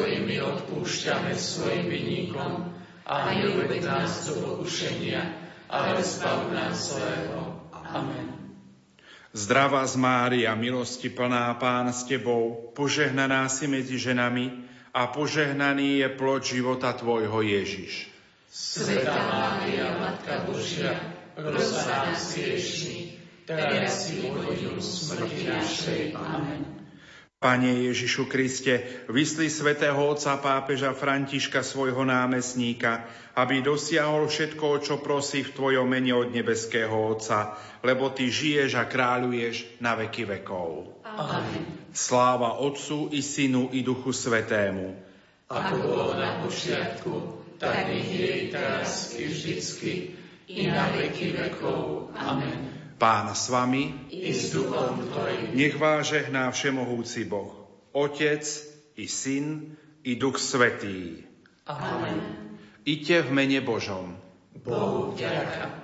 i my odpúšťame svojim vinníkom a neuved nás do pokušenia, ale zbav nás zlého. Amen. Zdravá z Mária, milosti plná Pán s Tebou, požehnaná si medzi ženami a požehnaný je plod života Tvojho Ježiš. Sveta Mária, Matka Božia, pros nás hriešných, teraz si v smrti našej. Amen. Pane Ježišu Kriste, vysli svätého otca pápeža Františka svojho námestníka, aby dosiahol všetko, čo prosí v Tvojom mene od nebeského Otca, lebo Ty žiješ a kráľuješ na veky vekov. Amen. Sláva Otcu i Synu i Duchu Svetému. Ako bolo na počiatku, tak nech je teraz i vždycky, i na veky vekov. Amen. Pána s vami i s duchom tvojim. Nech vás žehná všemohúci Boh, Otec i Syn i Duch Svetý. Amen. Iďte v mene Božom. Bohu vďaka.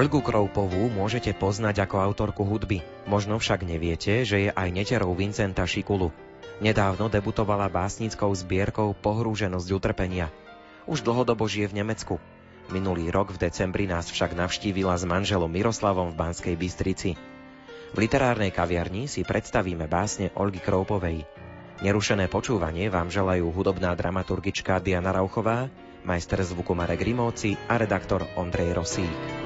Olgu Kroupovú môžete poznať ako autorku hudby. Možno však neviete, že je aj neterou Vincenta Šikulu. Nedávno debutovala básnickou zbierkou Pohrúženosť utrpenia. Už dlhodobo žije v Nemecku. Minulý rok v decembri nás však navštívila s manželom Miroslavom v Banskej Bystrici. V literárnej kaviarni si predstavíme básne Olgy Kroupovej. Nerušené počúvanie vám želajú hudobná dramaturgička Diana Rauchová, majster zvuku Marek Rimóci a redaktor Ondrej Rosík.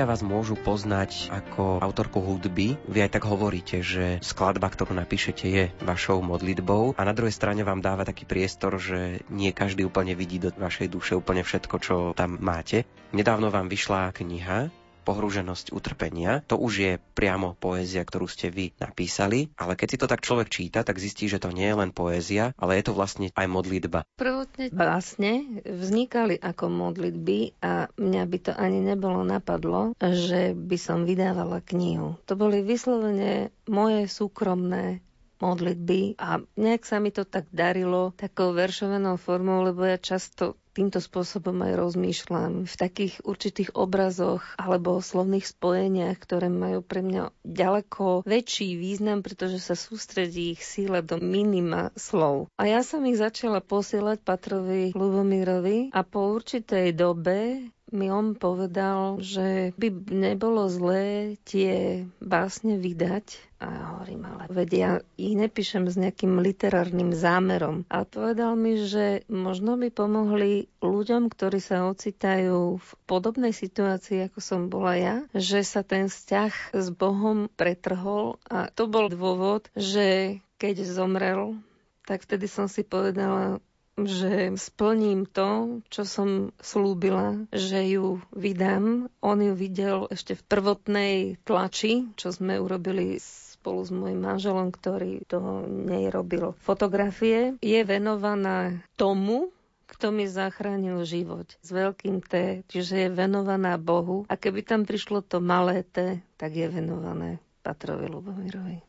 Ľudia vás môžu poznať ako autorku hudby. Vy aj tak hovoríte, že skladba, ktorú napíšete, je vašou modlitbou a na druhej strane vám dáva taký priestor, že nie každý úplne vidí do vašej duše úplne všetko, čo tam máte. Nedávno vám vyšla kniha pohrúženosť utrpenia. To už je priamo poézia, ktorú ste vy napísali, ale keď si to tak človek číta, tak zistí, že to nie je len poézia, ale je to vlastne aj modlitba. Prvotne vlastne vznikali ako modlitby a mňa by to ani nebolo napadlo, že by som vydávala knihu. To boli vyslovene moje súkromné modlitby a nejak sa mi to tak darilo takou veršovanou formou, lebo ja často týmto spôsobom aj rozmýšľam v takých určitých obrazoch alebo slovných spojeniach, ktoré majú pre mňa ďaleko väčší význam, pretože sa sústredí ich síle do minima slov. A ja som ich začala posielať Patrovi Lubomírovi a po určitej dobe mi on povedal, že by nebolo zlé tie básne vydať. A hovorím, ale veď ja ich nepíšem s nejakým literárnym zámerom. A povedal mi, že možno by pomohli ľuďom, ktorí sa ocitajú v podobnej situácii, ako som bola ja, že sa ten vzťah s Bohom pretrhol. A to bol dôvod, že keď zomrel, tak vtedy som si povedala, že splním to, čo som slúbila, že ju vydám. On ju videl ešte v prvotnej tlači, čo sme urobili spolu s môjim manželom, ktorý do nej robil fotografie. Je venovaná tomu, kto mi zachránil život s veľkým T, čiže je venovaná Bohu. A keby tam prišlo to malé T, tak je venované Patrovi Lubomirovi.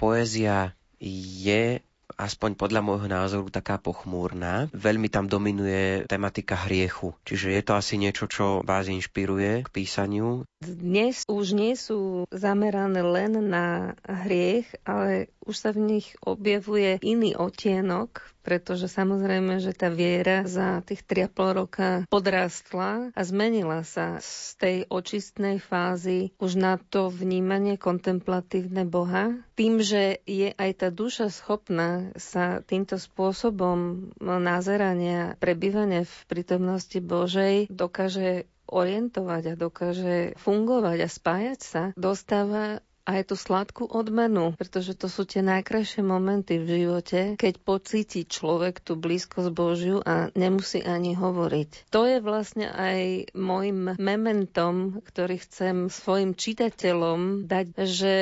Poézia je aspoň podľa môjho názoru taká pochmúrna. Veľmi tam dominuje tematika hriechu. Čiže je to asi niečo, čo vás inšpiruje k písaniu. Dnes už nie sú zamerané len na hriech, ale už sa v nich objavuje iný otienok, pretože samozrejme, že tá viera za tých 3,5 roka podrástla a zmenila sa z tej očistnej fázy už na to vnímanie kontemplatívne Boha. Tým, že je aj tá duša schopná sa týmto spôsobom nazerania, prebývania v prítomnosti Božej dokáže orientovať a dokáže fungovať a spájať sa, dostáva aj tú sladkú odmenu, pretože to sú tie najkrajšie momenty v živote, keď pocíti človek tú blízkosť Božiu a nemusí ani hovoriť. To je vlastne aj môjim mementom, ktorý chcem svojim čitateľom dať, že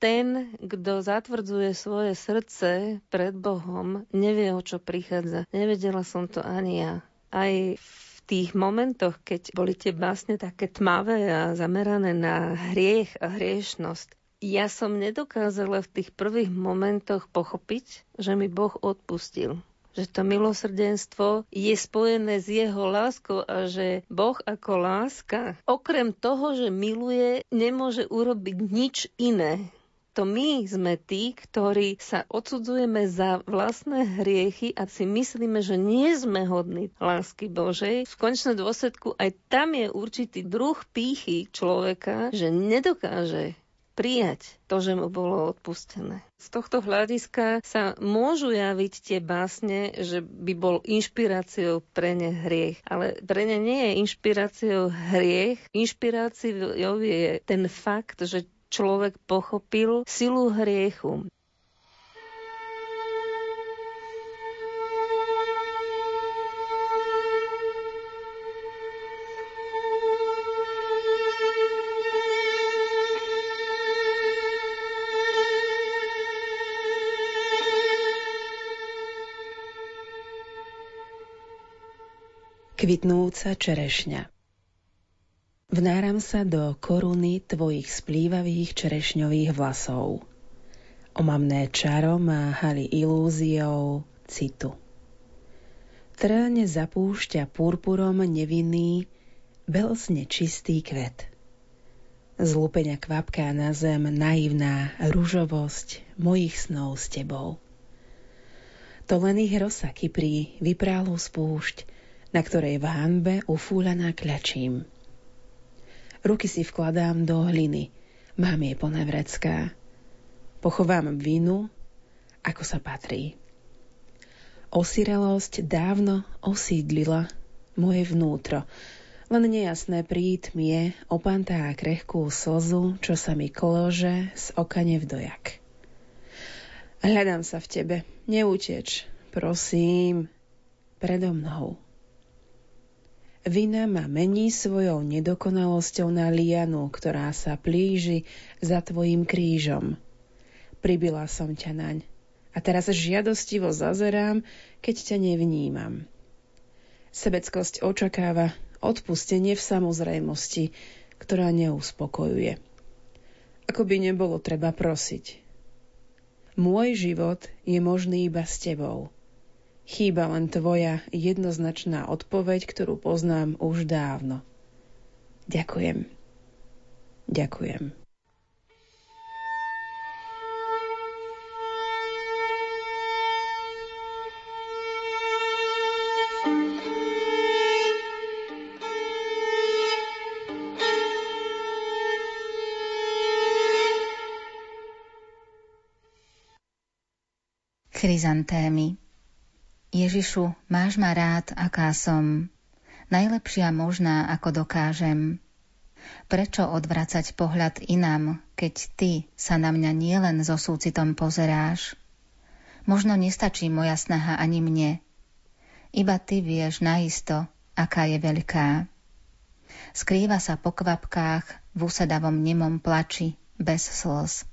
ten, kto zatvrdzuje svoje srdce pred Bohom, nevie, o čo prichádza. Nevedela som to ani ja. Aj v tých momentoch, keď boli tie básne také tmavé a zamerané na hriech a hriešnosť, ja som nedokázala v tých prvých momentoch pochopiť, že mi Boh odpustil že to milosrdenstvo je spojené s jeho láskou a že Boh ako láska, okrem toho, že miluje, nemôže urobiť nič iné to my sme tí, ktorí sa odsudzujeme za vlastné hriechy a si myslíme, že nie sme hodní lásky Božej. V končnom dôsledku aj tam je určitý druh pýchy človeka, že nedokáže prijať to, že mu bolo odpustené. Z tohto hľadiska sa môžu javiť tie básne, že by bol inšpiráciou pre ne hriech. Ale pre ne nie je inšpiráciou hriech. Inšpiráciou je ten fakt, že človek pochopil silu hriechu. Kvitnúca čerešňa Vnáram sa do koruny tvojich splývavých čerešňových vlasov. Omamné čaro má hali ilúziou citu. Trne zapúšťa purpurom nevinný, belzne čistý kvet. Zlúpeňa kvapká na zem naivná ružovosť mojich snov s tebou. To len ich rosa kyprí vyprálu spúšť, na ktorej v hanbe ufúľaná kľačím – Ruky si vkladám do hliny. Mám jej plné vrecká. Pochovám vinu, ako sa patrí. Osirelosť dávno osídlila moje vnútro, len nejasné prítmie opantá krehkú slzu, čo sa mi kolože z oka nevdojak. Hľadám sa v tebe, neuteč, prosím, predo mnou. Vina ma mení svojou nedokonalosťou na lianu, ktorá sa plíži za tvojim krížom. Pribila som ťa naň a teraz žiadostivo zazerám, keď ťa nevnímam. Sebeckosť očakáva odpustenie v samozrejmosti, ktorá neuspokojuje. Ako by nebolo treba prosiť. Môj život je možný iba s tebou – Chýba len tvoja jednoznačná odpoveď, ktorú poznám už dávno. Ďakujem. Ďakujem. Chryzantémy Ježišu, máš ma rád, aká som, najlepšia možná, ako dokážem. Prečo odvracať pohľad inám, keď ty sa na mňa nielen so súcitom pozeráš? Možno nestačí moja snaha ani mne. Iba ty vieš naisto, aká je veľká. Skrýva sa po kvapkách v usedavom nemom plači, bez slz.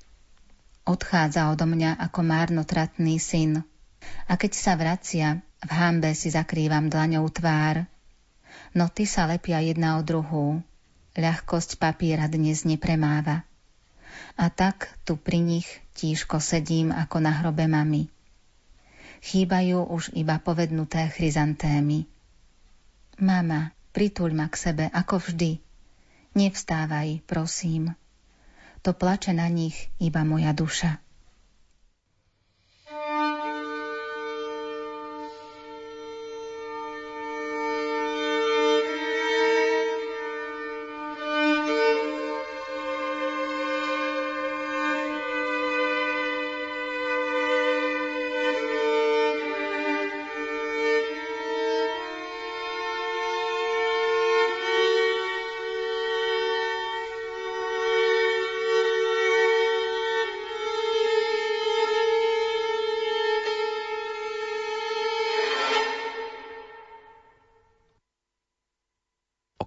Odchádza odo mňa ako márnotratný syn, a keď sa vracia, v hambe si zakrývam dlaňou tvár. Noty sa lepia jedna o druhú. Ľahkosť papiera dnes nepremáva. A tak tu pri nich tížko sedím ako na hrobe mami. Chýbajú už iba povednuté chryzantémy. Mama, prituľ ma k sebe ako vždy. Nevstávaj, prosím. To plače na nich iba moja duša.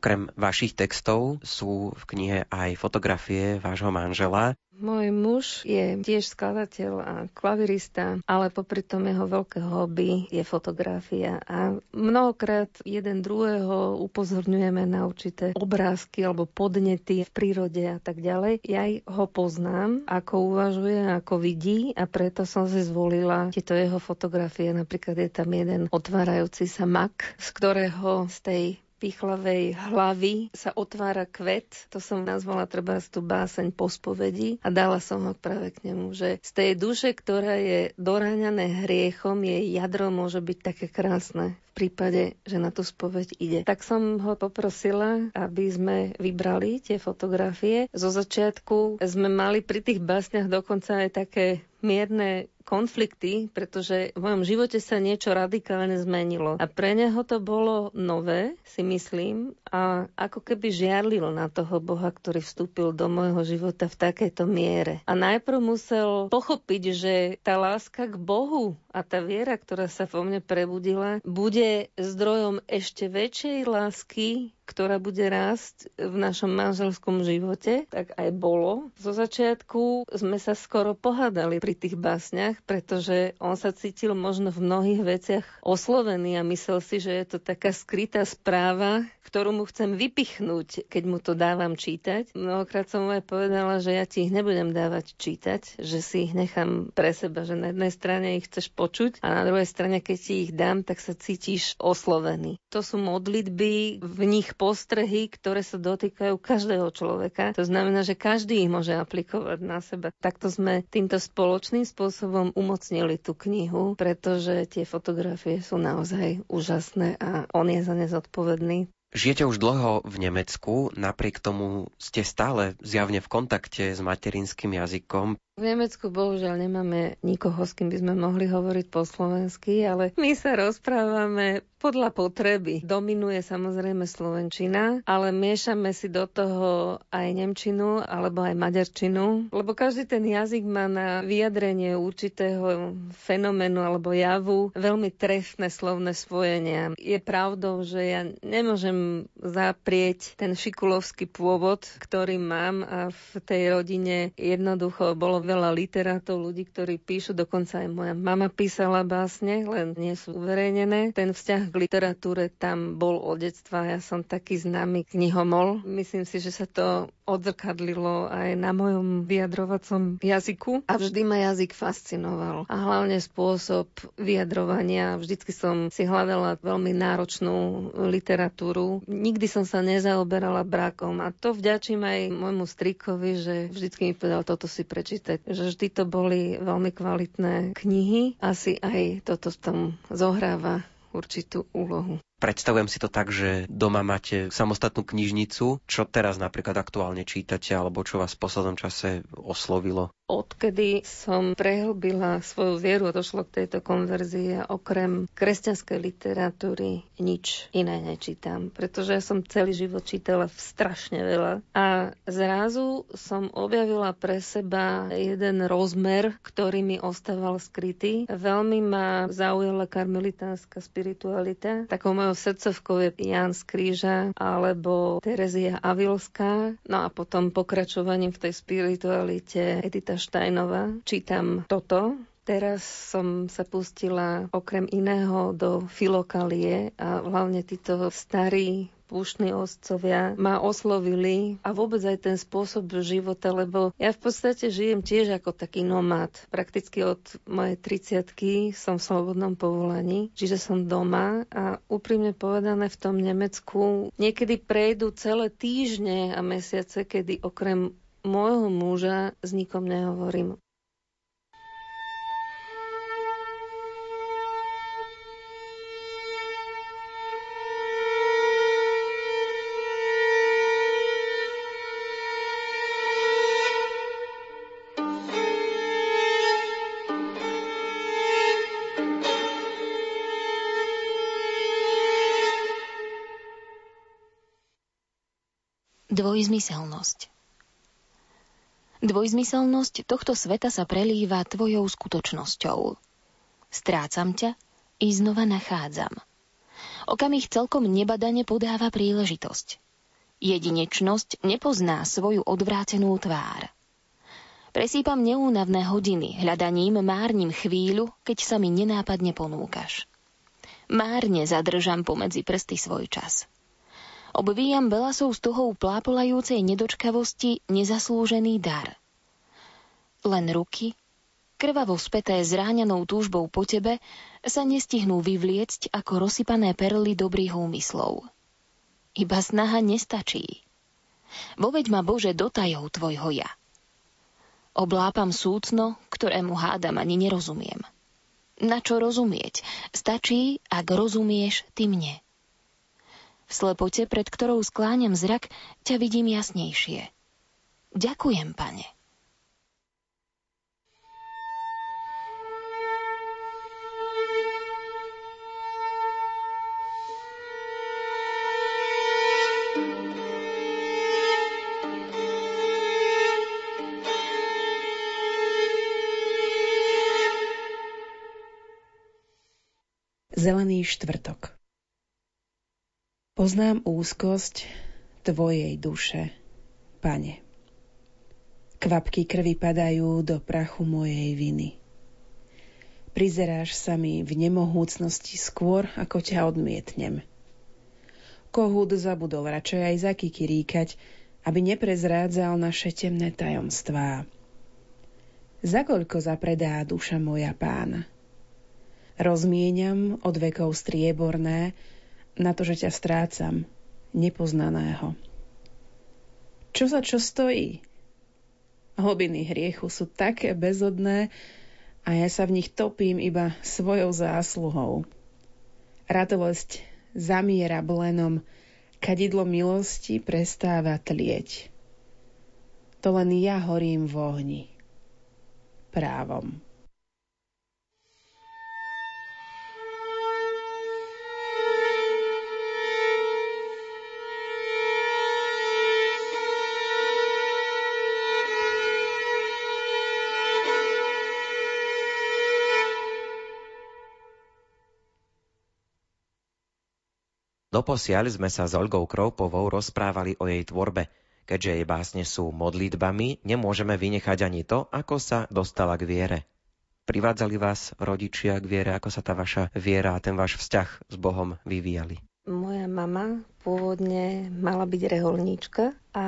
Okrem vašich textov sú v knihe aj fotografie vášho manžela. Môj muž je tiež skladateľ a klavirista, ale popri tom jeho veľké hobby je fotografia. A mnohokrát jeden druhého upozorňujeme na určité obrázky alebo podnety v prírode a tak ďalej. Ja ho poznám, ako uvažuje, ako vidí a preto som si zvolila tieto jeho fotografie. Napríklad je tam jeden otvárajúci sa mak, z ktorého z tej pichlavej hlavy sa otvára kvet. To som nazvala treba tú báseň po spovedi a dala som ho práve k nemu, že z tej duše, ktorá je doráňané hriechom, jej jadro môže byť také krásne v prípade, že na tú spoveď ide. Tak som ho poprosila, aby sme vybrali tie fotografie. Zo začiatku sme mali pri tých básniach dokonca aj také mierne konflikty, pretože v mojom živote sa niečo radikálne zmenilo. A pre neho to bolo nové, si myslím, a ako keby žiarlil na toho Boha, ktorý vstúpil do môjho života v takejto miere. A najprv musel pochopiť, že tá láska k Bohu a tá viera, ktorá sa vo mne prebudila, bude zdrojom ešte väčšej lásky ktorá bude rásť v našom manželskom živote, tak aj bolo. Zo začiatku sme sa skoro pohádali pri tých básniach, pretože on sa cítil možno v mnohých veciach oslovený a myslel si, že je to taká skrytá správa, ktorú mu chcem vypichnúť, keď mu to dávam čítať. Mnohokrát som mu aj povedala, že ja ti ich nebudem dávať čítať, že si ich nechám pre seba, že na jednej strane ich chceš počuť a na druhej strane, keď ti ich dám, tak sa cítiš oslovený. To sú modlitby, v nich postrehy, ktoré sa dotýkajú každého človeka. To znamená, že každý ich môže aplikovať na seba. Takto sme týmto spoločným spôsobom umocnili tú knihu, pretože tie fotografie sú naozaj úžasné a on je za ne zodpovedný. Žijete už dlho v Nemecku, napriek tomu ste stále zjavne v kontakte s materinským jazykom. V Nemecku bohužiaľ nemáme nikoho, s kým by sme mohli hovoriť po slovensky, ale my sa rozprávame podľa potreby. Dominuje samozrejme slovenčina, ale miešame si do toho aj nemčinu alebo aj maďarčinu, lebo každý ten jazyk má na vyjadrenie určitého fenoménu alebo javu veľmi trefné slovné spojenia. Je pravdou, že ja nemôžem zaprieť ten šikulovský pôvod, ktorý mám a v tej rodine jednoducho bolo veľa literátov, ľudí, ktorí píšu, dokonca aj moja mama písala básne, len nie sú uverejnené. Ten vzťah k literatúre tam bol od detstva, ja som taký známy knihomol. Myslím si, že sa to odzrkadlilo aj na mojom vyjadrovacom jazyku a vždy ma jazyk fascinoval. A hlavne spôsob vyjadrovania. Vždycky som si hľadala veľmi náročnú literatúru. Nikdy som sa nezaoberala brakom a to vďačím aj môjmu strikovi, že vždycky mi povedal, toto si prečítať že vždy to boli veľmi kvalitné knihy. Asi aj toto tam zohráva určitú úlohu. Predstavujem si to tak, že doma máte samostatnú knižnicu. Čo teraz napríklad aktuálne čítate, alebo čo vás v poslednom čase oslovilo? Odkedy som prehlbila svoju vieru a došlo k tejto konverzii okrem kresťanskej literatúry nič iné nečítam, pretože ja som celý život čítala strašne veľa a zrazu som objavila pre seba jeden rozmer, ktorý mi ostával skrytý. Veľmi ma zaujala karmelitánska spiritualita. Takou srdcovkou je Jan z Kríža alebo Terezia Avilská. No a potom pokračovaním v tej spiritualite Edita Štajnová. Čítam toto, Teraz som sa pustila okrem iného do filokalie a hlavne títo starí púštni ostcovia ma oslovili a vôbec aj ten spôsob života, lebo ja v podstate žijem tiež ako taký nomad. Prakticky od mojej 30 som v slobodnom povolaní, čiže som doma a úprimne povedané v tom Nemecku niekedy prejdú celé týždne a mesiace, kedy okrem môjho muža s nikom nehovorím. Dvojzmyselnosť Dvojzmyselnosť tohto sveta sa prelíva tvojou skutočnosťou. Strácam ťa i znova nachádzam. Okamih celkom nebadane podáva príležitosť. Jedinečnosť nepozná svoju odvrátenú tvár. Presýpam neúnavné hodiny, hľadaním márnim chvíľu, keď sa mi nenápadne ponúkaš. Márne zadržam pomedzi prsty svoj čas. Obvíjam belasou z toho plápolajúcej nedočkavosti nezaslúžený dar. Len ruky, krvavo späté zráňanou túžbou po tebe, sa nestihnú vyvliecť ako rozsypané perly dobrých úmyslov. Iba snaha nestačí. Voveď ma Bože do tajov tvojho ja. Oblápam súcno, ktorému hádam ani nerozumiem. Na čo rozumieť? Stačí, ak rozumieš ty mne. V slepote, pred ktorou skláňam zrak, ťa vidím jasnejšie. Ďakujem, pane. Zelený štvrtok Poznám úzkosť Tvojej duše, Pane. Kvapky krvi padajú do prachu mojej viny. Prizeráš sa mi v nemohúcnosti skôr, ako ťa odmietnem. Kohúd zabudol radšej aj zakikiríkať, aby neprezrádzal naše temné tajomstvá. Za koľko zapredá duša moja pána? Rozmieniam od vekov strieborné, na to, že ťa strácam, nepoznaného. Čo za čo stojí? Hlbiny hriechu sú také bezodné a ja sa v nich topím iba svojou zásluhou. Radosť zamiera blenom, kadidlo milosti prestáva tlieť. To len ja horím v ohni. Právom. Doposiaľ sme sa s Olgou Kroupovou rozprávali o jej tvorbe. Keďže jej básne sú modlitbami, nemôžeme vynechať ani to, ako sa dostala k viere. Privádzali vás rodičia k viere, ako sa tá vaša viera a ten váš vzťah s Bohom vyvíjali? Moja mama pôvodne mala byť reholníčka a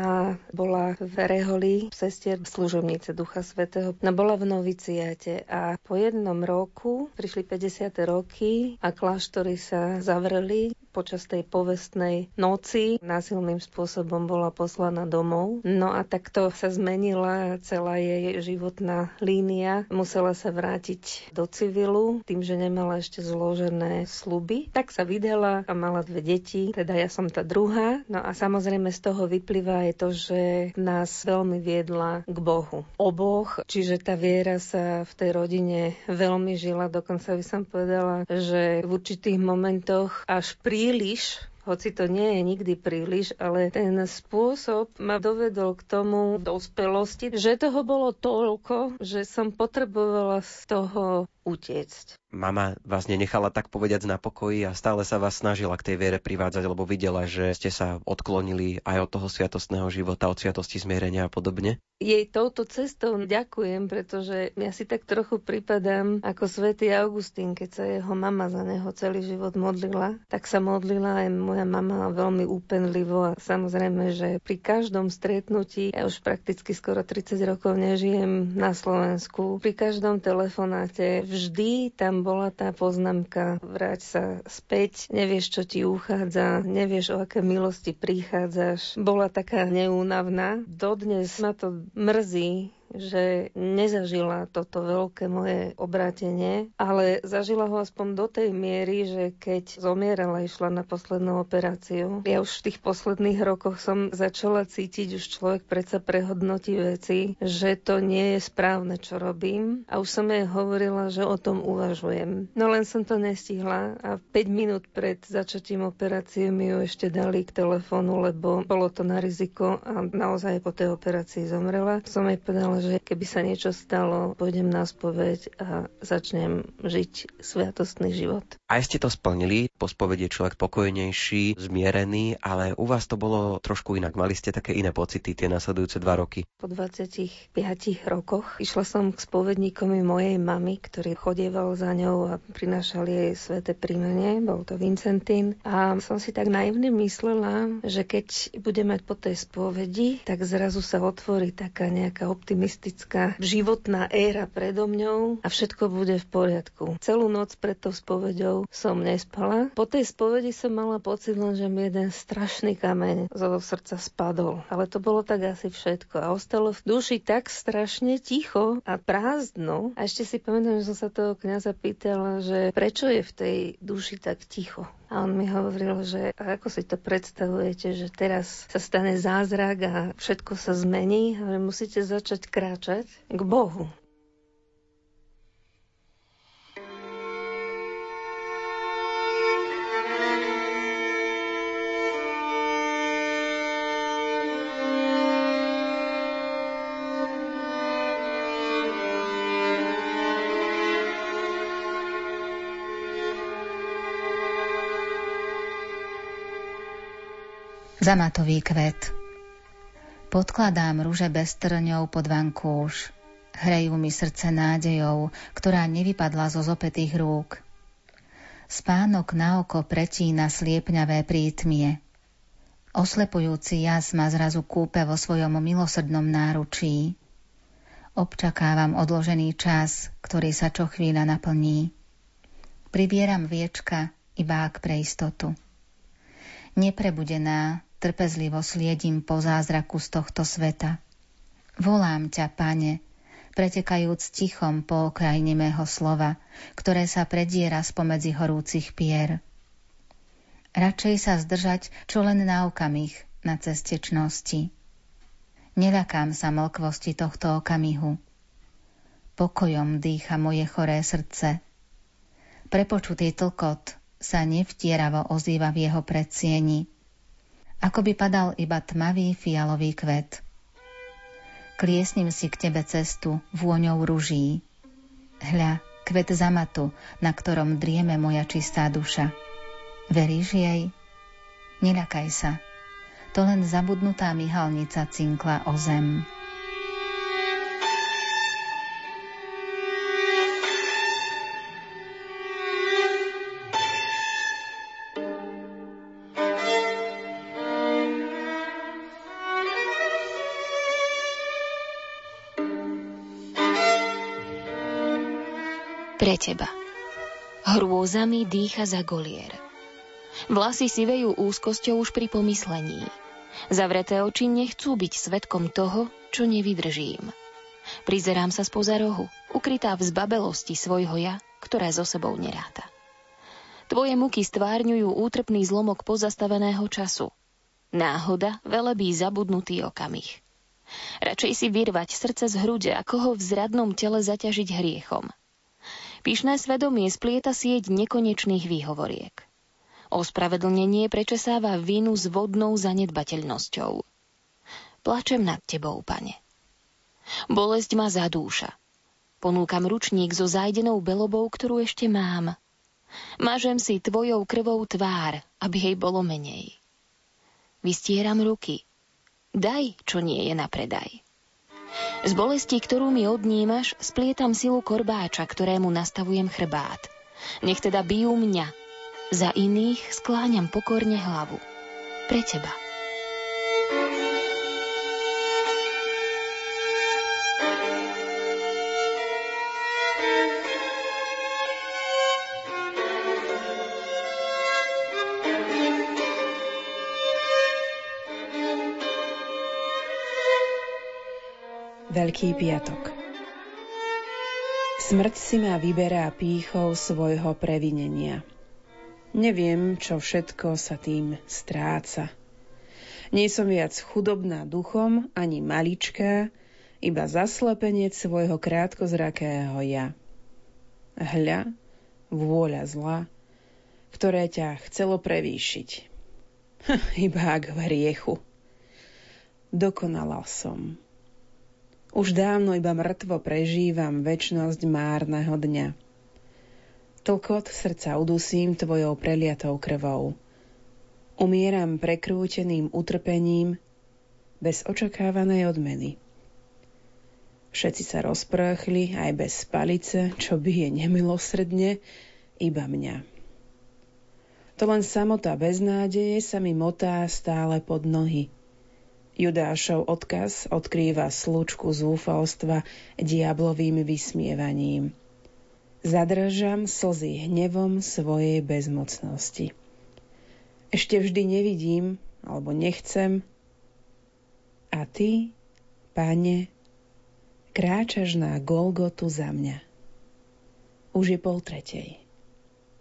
bola v Reholi sestier služobnice Ducha Svetého. No bola v noviciate a po jednom roku prišli 50. roky a kláštory sa zavreli počas tej povestnej noci násilným spôsobom bola poslaná domov. No a takto sa zmenila celá jej životná línia. Musela sa vrátiť do civilu tým, že nemala ešte zložené sluby. Tak sa vydala a mala dve deti, teda ja som tá druhá. No a samozrejme z toho vyplýva aj to, že nás veľmi viedla k Bohu. Oboch, čiže tá viera sa v tej rodine veľmi žila, dokonca by som povedala, že v určitých momentoch až príliš, hoci to nie je nikdy príliš, ale ten spôsob ma dovedol k tomu dospelosti, že toho bolo toľko, že som potrebovala z toho utiecť. Mama vás nenechala tak povediať na pokoji a stále sa vás snažila k tej viere privádzať, lebo videla, že ste sa odklonili aj od toho sviatostného života, od sviatosti zmierenia a podobne? Jej touto cestou ďakujem, pretože ja si tak trochu pripadám ako svätý Augustín, keď sa jeho mama za neho celý život modlila, tak sa modlila aj moja mama veľmi úpenlivo a samozrejme, že pri každom stretnutí, ja už prakticky skoro 30 rokov nežijem na Slovensku, pri každom telefonáte vždy tam bola tá poznámka vráť sa späť, nevieš, čo ti uchádza, nevieš, o aké milosti prichádzaš. Bola taká neúnavná. Dodnes ma to mrzí, že nezažila toto veľké moje obrátenie, ale zažila ho aspoň do tej miery, že keď zomierala, išla na poslednú operáciu. Ja už v tých posledných rokoch som začala cítiť, už človek predsa prehodnotí veci, že to nie je správne, čo robím. A už som jej hovorila, že o tom uvažujem. No len som to nestihla a 5 minút pred začatím operácie mi ju ešte dali k telefónu, lebo bolo to na riziko a naozaj po tej operácii zomrela. Som jej povedala, že keby sa niečo stalo, pôjdem na spoveď a začnem žiť sviatostný život. A ste to splnili, po spovedi je človek pokojnejší, zmierený, ale u vás to bolo trošku inak. Mali ste také iné pocity tie nasledujúce dva roky? Po 25 rokoch išla som k spovedníkom mojej mamy, ktorý chodieval za ňou a prinášal jej sveté príjmenie, bol to Vincentín. A som si tak naivne myslela, že keď bude mať po tej spovedi, tak zrazu sa otvorí taká nejaká optimistická optimistická životná éra predo mňou a všetko bude v poriadku. Celú noc pred tou spovedou som nespala. Po tej spovedi som mala pocit len, že mi jeden strašný kameň zo srdca spadol. Ale to bolo tak asi všetko. A ostalo v duši tak strašne ticho a prázdno. A ešte si pamätám, že som sa toho kniaza pýtala, že prečo je v tej duši tak ticho. A on mi hovoril, že ako si to predstavujete, že teraz sa stane zázrak a všetko sa zmení, ale musíte začať kráčať k Bohu. Zamatový kvet Podkladám rúže bez trňov pod vankúš. Hrejú mi srdce nádejou, ktorá nevypadla zo zopetých rúk. Spánok na oko pretína sliepňavé prítmie. Oslepujúci jas ma zrazu kúpe vo svojom milosrdnom náručí. Občakávam odložený čas, ktorý sa čo chvíľa naplní. Pribieram viečka iba ak pre istotu. Neprebudená, trpezlivo sliedím po zázraku z tohto sveta. Volám ťa, pane, pretekajúc tichom po okrajine mého slova, ktoré sa prediera spomedzi horúcich pier. Radšej sa zdržať čo len na okamih na ceste čnosti. Sa mlkvosti tohto okamihu. Pokojom dýcha moje choré srdce. Prepočutý tlkot sa nevtieravo ozýva v jeho predsieni ako by padal iba tmavý fialový kvet. Kliesním si k tebe cestu vôňou ruží. Hľa, kvet zamatu, na ktorom drieme moja čistá duša. Veríš jej? Neľakaj sa. To len zabudnutá myhalnica cinkla o zem. Teba. Hrôzami dýcha za golier. Vlasy sivejú úzkosťou už pri pomyslení. Zavreté oči nechcú byť svetkom toho, čo nevydržím. Prizerám sa spoza rohu, ukrytá v zbabelosti svojho ja, ktoré so sebou neráta. Tvoje muky stvárňujú útrpný zlomok pozastaveného času. Náhoda velebí zabudnutý okamih. Radšej si vyrvať srdce z hrude, ako ho v zradnom tele zaťažiť hriechom – Pyšné svedomie splieta sieť nekonečných výhovoriek. Ospravedlnenie prečesáva vinu s vodnou zanedbateľnosťou. Plačem nad tebou, pane. Bolesť ma zadúša. Ponúkam ručník so zájdenou belobou, ktorú ešte mám. Mažem si tvojou krvou tvár, aby jej bolo menej. Vystieram ruky. Daj, čo nie je na predaj. Z bolesti, ktorú mi odnímaš, splietam silu korbáča, ktorému nastavujem chrbát. Nech teda bijú mňa, Za iných skláňam pokorne hlavu. Pre teba. Veľký piatok Smrť si ma vyberá pýchou svojho previnenia. Neviem, čo všetko sa tým stráca. Nie som viac chudobná duchom, ani maličká, iba zaslepenie svojho krátkozrakého ja. Hľa, vôľa zla, ktoré ťa chcelo prevýšiť. iba ak v hriechu. Dokonala som. Už dávno iba mŕtvo prežívam väčnosť márneho dňa. Tlkot srdca udusím tvojou preliatou krvou. Umieram prekrúteným utrpením bez očakávanej odmeny. Všetci sa rozprchli aj bez palice, čo bije nemilosredne, iba mňa. To len samota beznádeje sa mi motá stále pod nohy – Judášov odkaz odkrýva slučku zúfalstva diablovým vysmievaním. Zadržam slzy hnevom svojej bezmocnosti. Ešte vždy nevidím, alebo nechcem. A ty, pane, kráčaš na Golgotu za mňa. Už je pol tretej.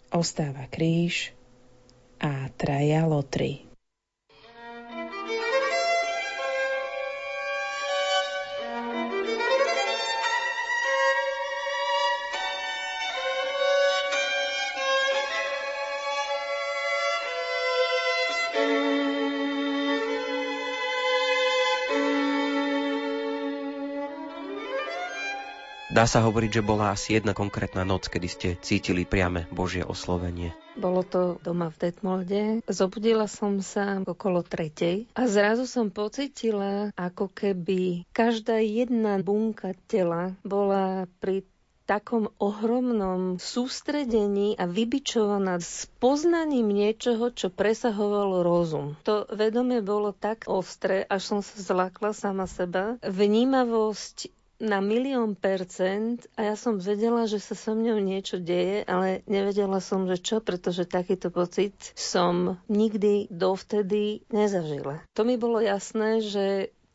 Ostáva kríž a traja lotry. Dá sa hovoriť, že bola asi jedna konkrétna noc, kedy ste cítili priame Božie oslovenie. Bolo to doma v Detmolde. Zobudila som sa okolo tretej a zrazu som pocitila, ako keby každá jedna bunka tela bola pri takom ohromnom sústredení a vybičovaná s poznaním niečoho, čo presahovalo rozum. To vedomie bolo tak ostré, až som sa zlakla sama seba. Vnímavosť na milión percent a ja som vedela, že sa so mňou niečo deje, ale nevedela som, že čo, pretože takýto pocit som nikdy dovtedy nezažila. To mi bolo jasné, že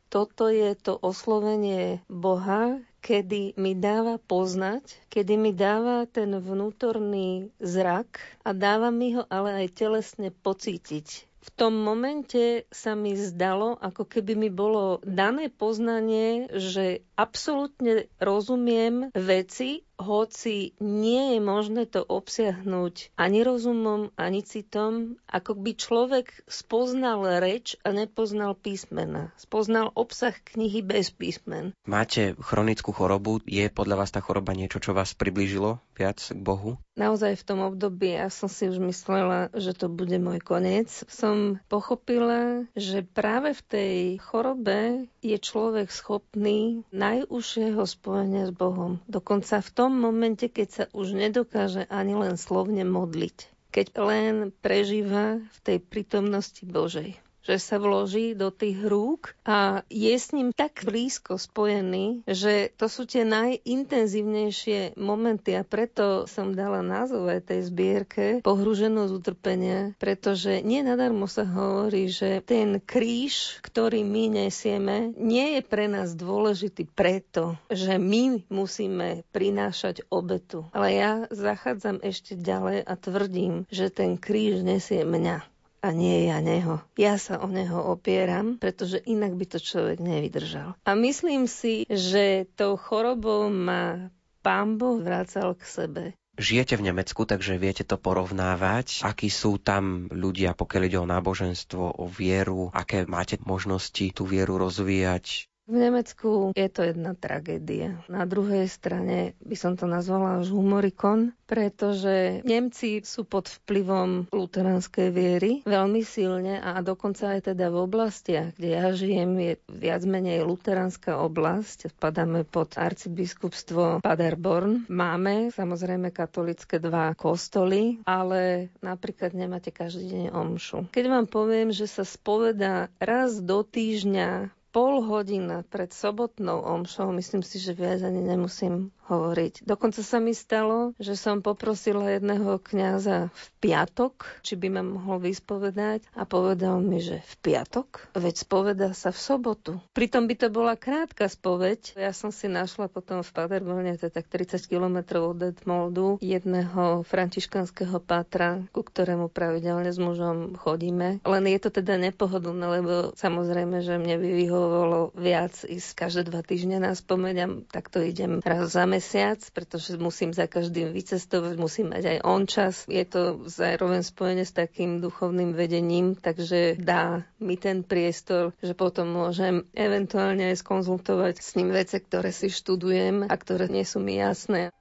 toto je to oslovenie Boha, kedy mi dáva poznať, kedy mi dáva ten vnútorný zrak a dáva mi ho ale aj telesne pocítiť v tom momente sa mi zdalo, ako keby mi bolo dané poznanie, že absolútne rozumiem veci, hoci nie je možné to obsiahnuť ani rozumom, ani citom, ako by človek spoznal reč a nepoznal písmena. Spoznal obsah knihy bez písmen. Máte chronickú chorobu? Je podľa vás tá choroba niečo, čo vás priblížilo viac k Bohu? Naozaj v tom období ja som si už myslela, že to bude môj koniec. Som pochopila, že práve v tej chorobe je človek schopný najúžšieho spojenia s Bohom. Dokonca v tom momente, keď sa už nedokáže ani len slovne modliť. Keď len prežíva v tej prítomnosti Božej že sa vloží do tých rúk a je s ním tak blízko spojený, že to sú tie najintenzívnejšie momenty a preto som dala názov aj tej zbierke Pohrúženosť utrpenia, pretože nie nadarmo sa hovorí, že ten kríž, ktorý my nesieme, nie je pre nás dôležitý preto, že my musíme prinášať obetu. Ale ja zachádzam ešte ďalej a tvrdím, že ten kríž nesie mňa a nie ja neho. Ja sa o neho opieram, pretože inak by to človek nevydržal. A myslím si, že tou chorobou ma pán Boh vracal k sebe. Žijete v Nemecku, takže viete to porovnávať. Akí sú tam ľudia, pokiaľ ide o náboženstvo, o vieru, aké máte možnosti tú vieru rozvíjať? V Nemecku je to jedna tragédia. Na druhej strane by som to nazvala už humorikon, pretože Nemci sú pod vplyvom luteránskej viery veľmi silne a dokonca aj teda v oblastiach, kde ja žijem, je viac menej luteránska oblasť. Spadáme pod arcibiskupstvo Paderborn. Máme samozrejme katolické dva kostoly, ale napríklad nemáte každý deň omšu. Keď vám poviem, že sa spoveda raz do týždňa pol hodina pred sobotnou omšou, myslím si, že viac ani nemusím hovoriť. Dokonca sa mi stalo, že som poprosila jedného kňaza v piatok, či by ma mohol vyspovedať a povedal mi, že v piatok? Veď spoveda sa v sobotu. Pritom by to bola krátka spoveď. Ja som si našla potom v Paderbone, to je tak 30 km od Detmoldu, jedného františkanského pátra, ku ktorému pravidelne s mužom chodíme. Len je to teda nepohodlné, lebo samozrejme, že mne by vyhovovalo viac ísť každé dva týždne na spomeň a takto idem raz za mesiac, pretože musím za každým vycestovať, musím mať aj on čas. Je to zároveň spojené s takým duchovným vedením, takže dá mi ten priestor, že potom môžem eventuálne aj skonzultovať s ním vece, ktoré si študujem a ktoré nie sú mi jasné.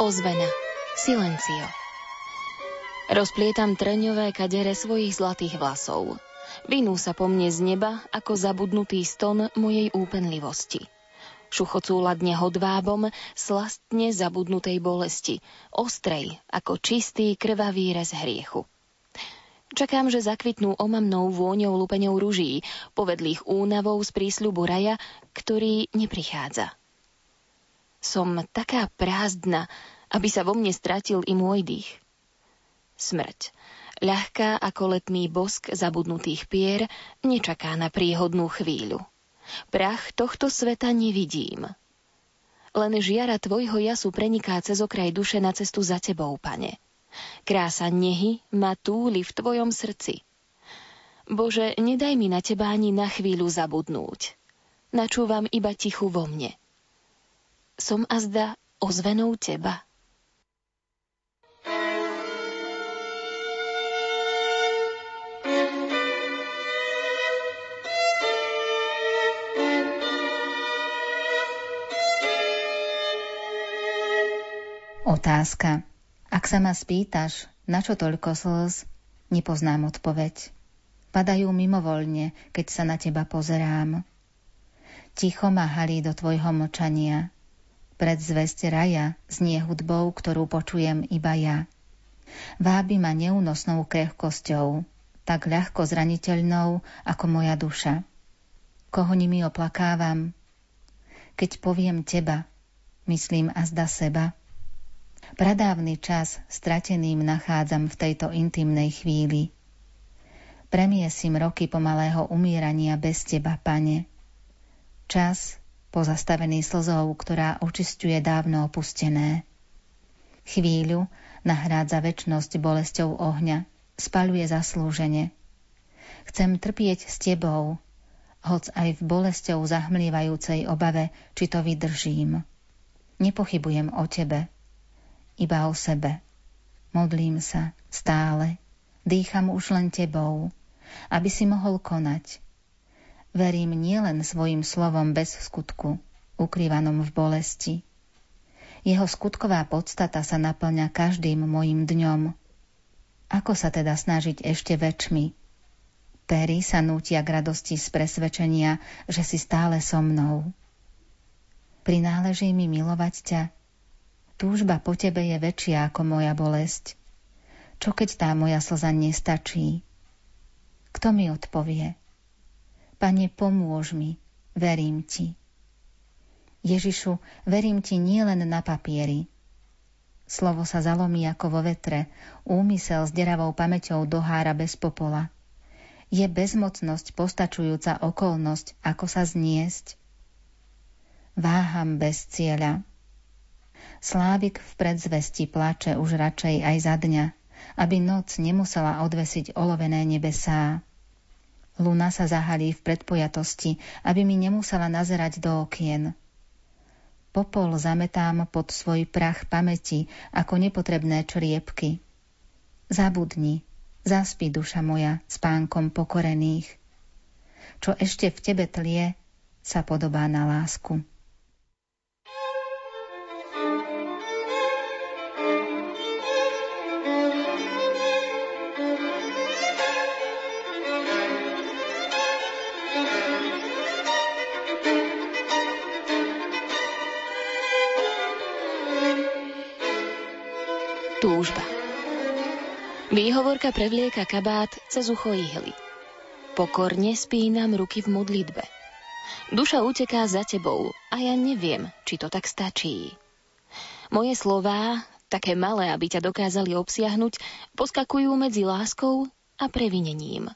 Ozvena. Silencio. Rozplietam trňové kadere svojich zlatých vlasov. Vinú sa po mne z neba ako zabudnutý ston mojej úpenlivosti. Šuchocú ladne hodvábom slastne zabudnutej bolesti, ostrej ako čistý krvavý rez hriechu. Čakám, že zakvitnú omamnou vôňou lupeňou ruží, povedlých únavou z prísľubu raja, ktorý neprichádza. Som taká prázdna, aby sa vo mne stratil i môj dých smrť. Ľahká ako letný bosk zabudnutých pier nečaká na príhodnú chvíľu. Prach tohto sveta nevidím. Len žiara tvojho jasu preniká cez okraj duše na cestu za tebou, pane. Krása nehy ma túli v tvojom srdci. Bože, nedaj mi na teba ani na chvíľu zabudnúť. Načúvam iba tichu vo mne. Som azda ozvenou teba. Otázka. Ak sa ma spýtaš, na čo toľko slz, nepoznám odpoveď. Padajú mimovoľne, keď sa na teba pozerám. Ticho ma halí do tvojho močania. Pred zvesť raja znie hudbou, ktorú počujem iba ja. Vábi ma neúnosnou krehkosťou, tak ľahko zraniteľnou ako moja duša. Koho nimi oplakávam? Keď poviem teba, myslím a zda seba – Pradávny čas strateným nachádzam v tejto intimnej chvíli. Premiesím roky pomalého umírania bez teba, pane. Čas, pozastavený slzou, ktorá očistuje dávno opustené. Chvíľu nahrádza väčnosť bolesťou ohňa, spaluje zaslúžene. Chcem trpieť s tebou, hoc aj v bolesťou zahmlievajúcej obave, či to vydržím. Nepochybujem o tebe, iba o sebe. Modlím sa stále, dýcham už len tebou, aby si mohol konať. Verím nielen svojim slovom bez skutku, ukrývanom v bolesti. Jeho skutková podstata sa naplňa každým mojim dňom. Ako sa teda snažiť ešte väčšmi? Pery sa nútia k radosti z presvedčenia, že si stále so mnou. Prináleží mi milovať ťa, Túžba po tebe je väčšia ako moja bolesť. Čo keď tá moja slza nestačí? Kto mi odpovie? Pane, pomôž mi, verím ti. Ježišu, verím ti nielen na papieri. Slovo sa zalomí ako vo vetre, úmysel s deravou pamäťou dohára bez popola. Je bezmocnosť postačujúca okolnosť, ako sa zniesť? Váham bez cieľa, Slávik v predzvesti plače už radšej aj za dňa, aby noc nemusela odvesiť olovené nebesá. Luna sa zahalí v predpojatosti, aby mi nemusela nazerať do okien. Popol zametám pod svoj prach pamäti ako nepotrebné čriepky. Zabudni, zaspí duša moja spánkom pokorených. Čo ešte v tebe tlie, sa podobá na lásku. Výhovorka prevlieka kabát cez ucho ihly. Pokorne spínam ruky v modlitbe. Duša uteká za tebou a ja neviem, či to tak stačí. Moje slová, také malé, aby ťa dokázali obsiahnuť, poskakujú medzi láskou a previnením.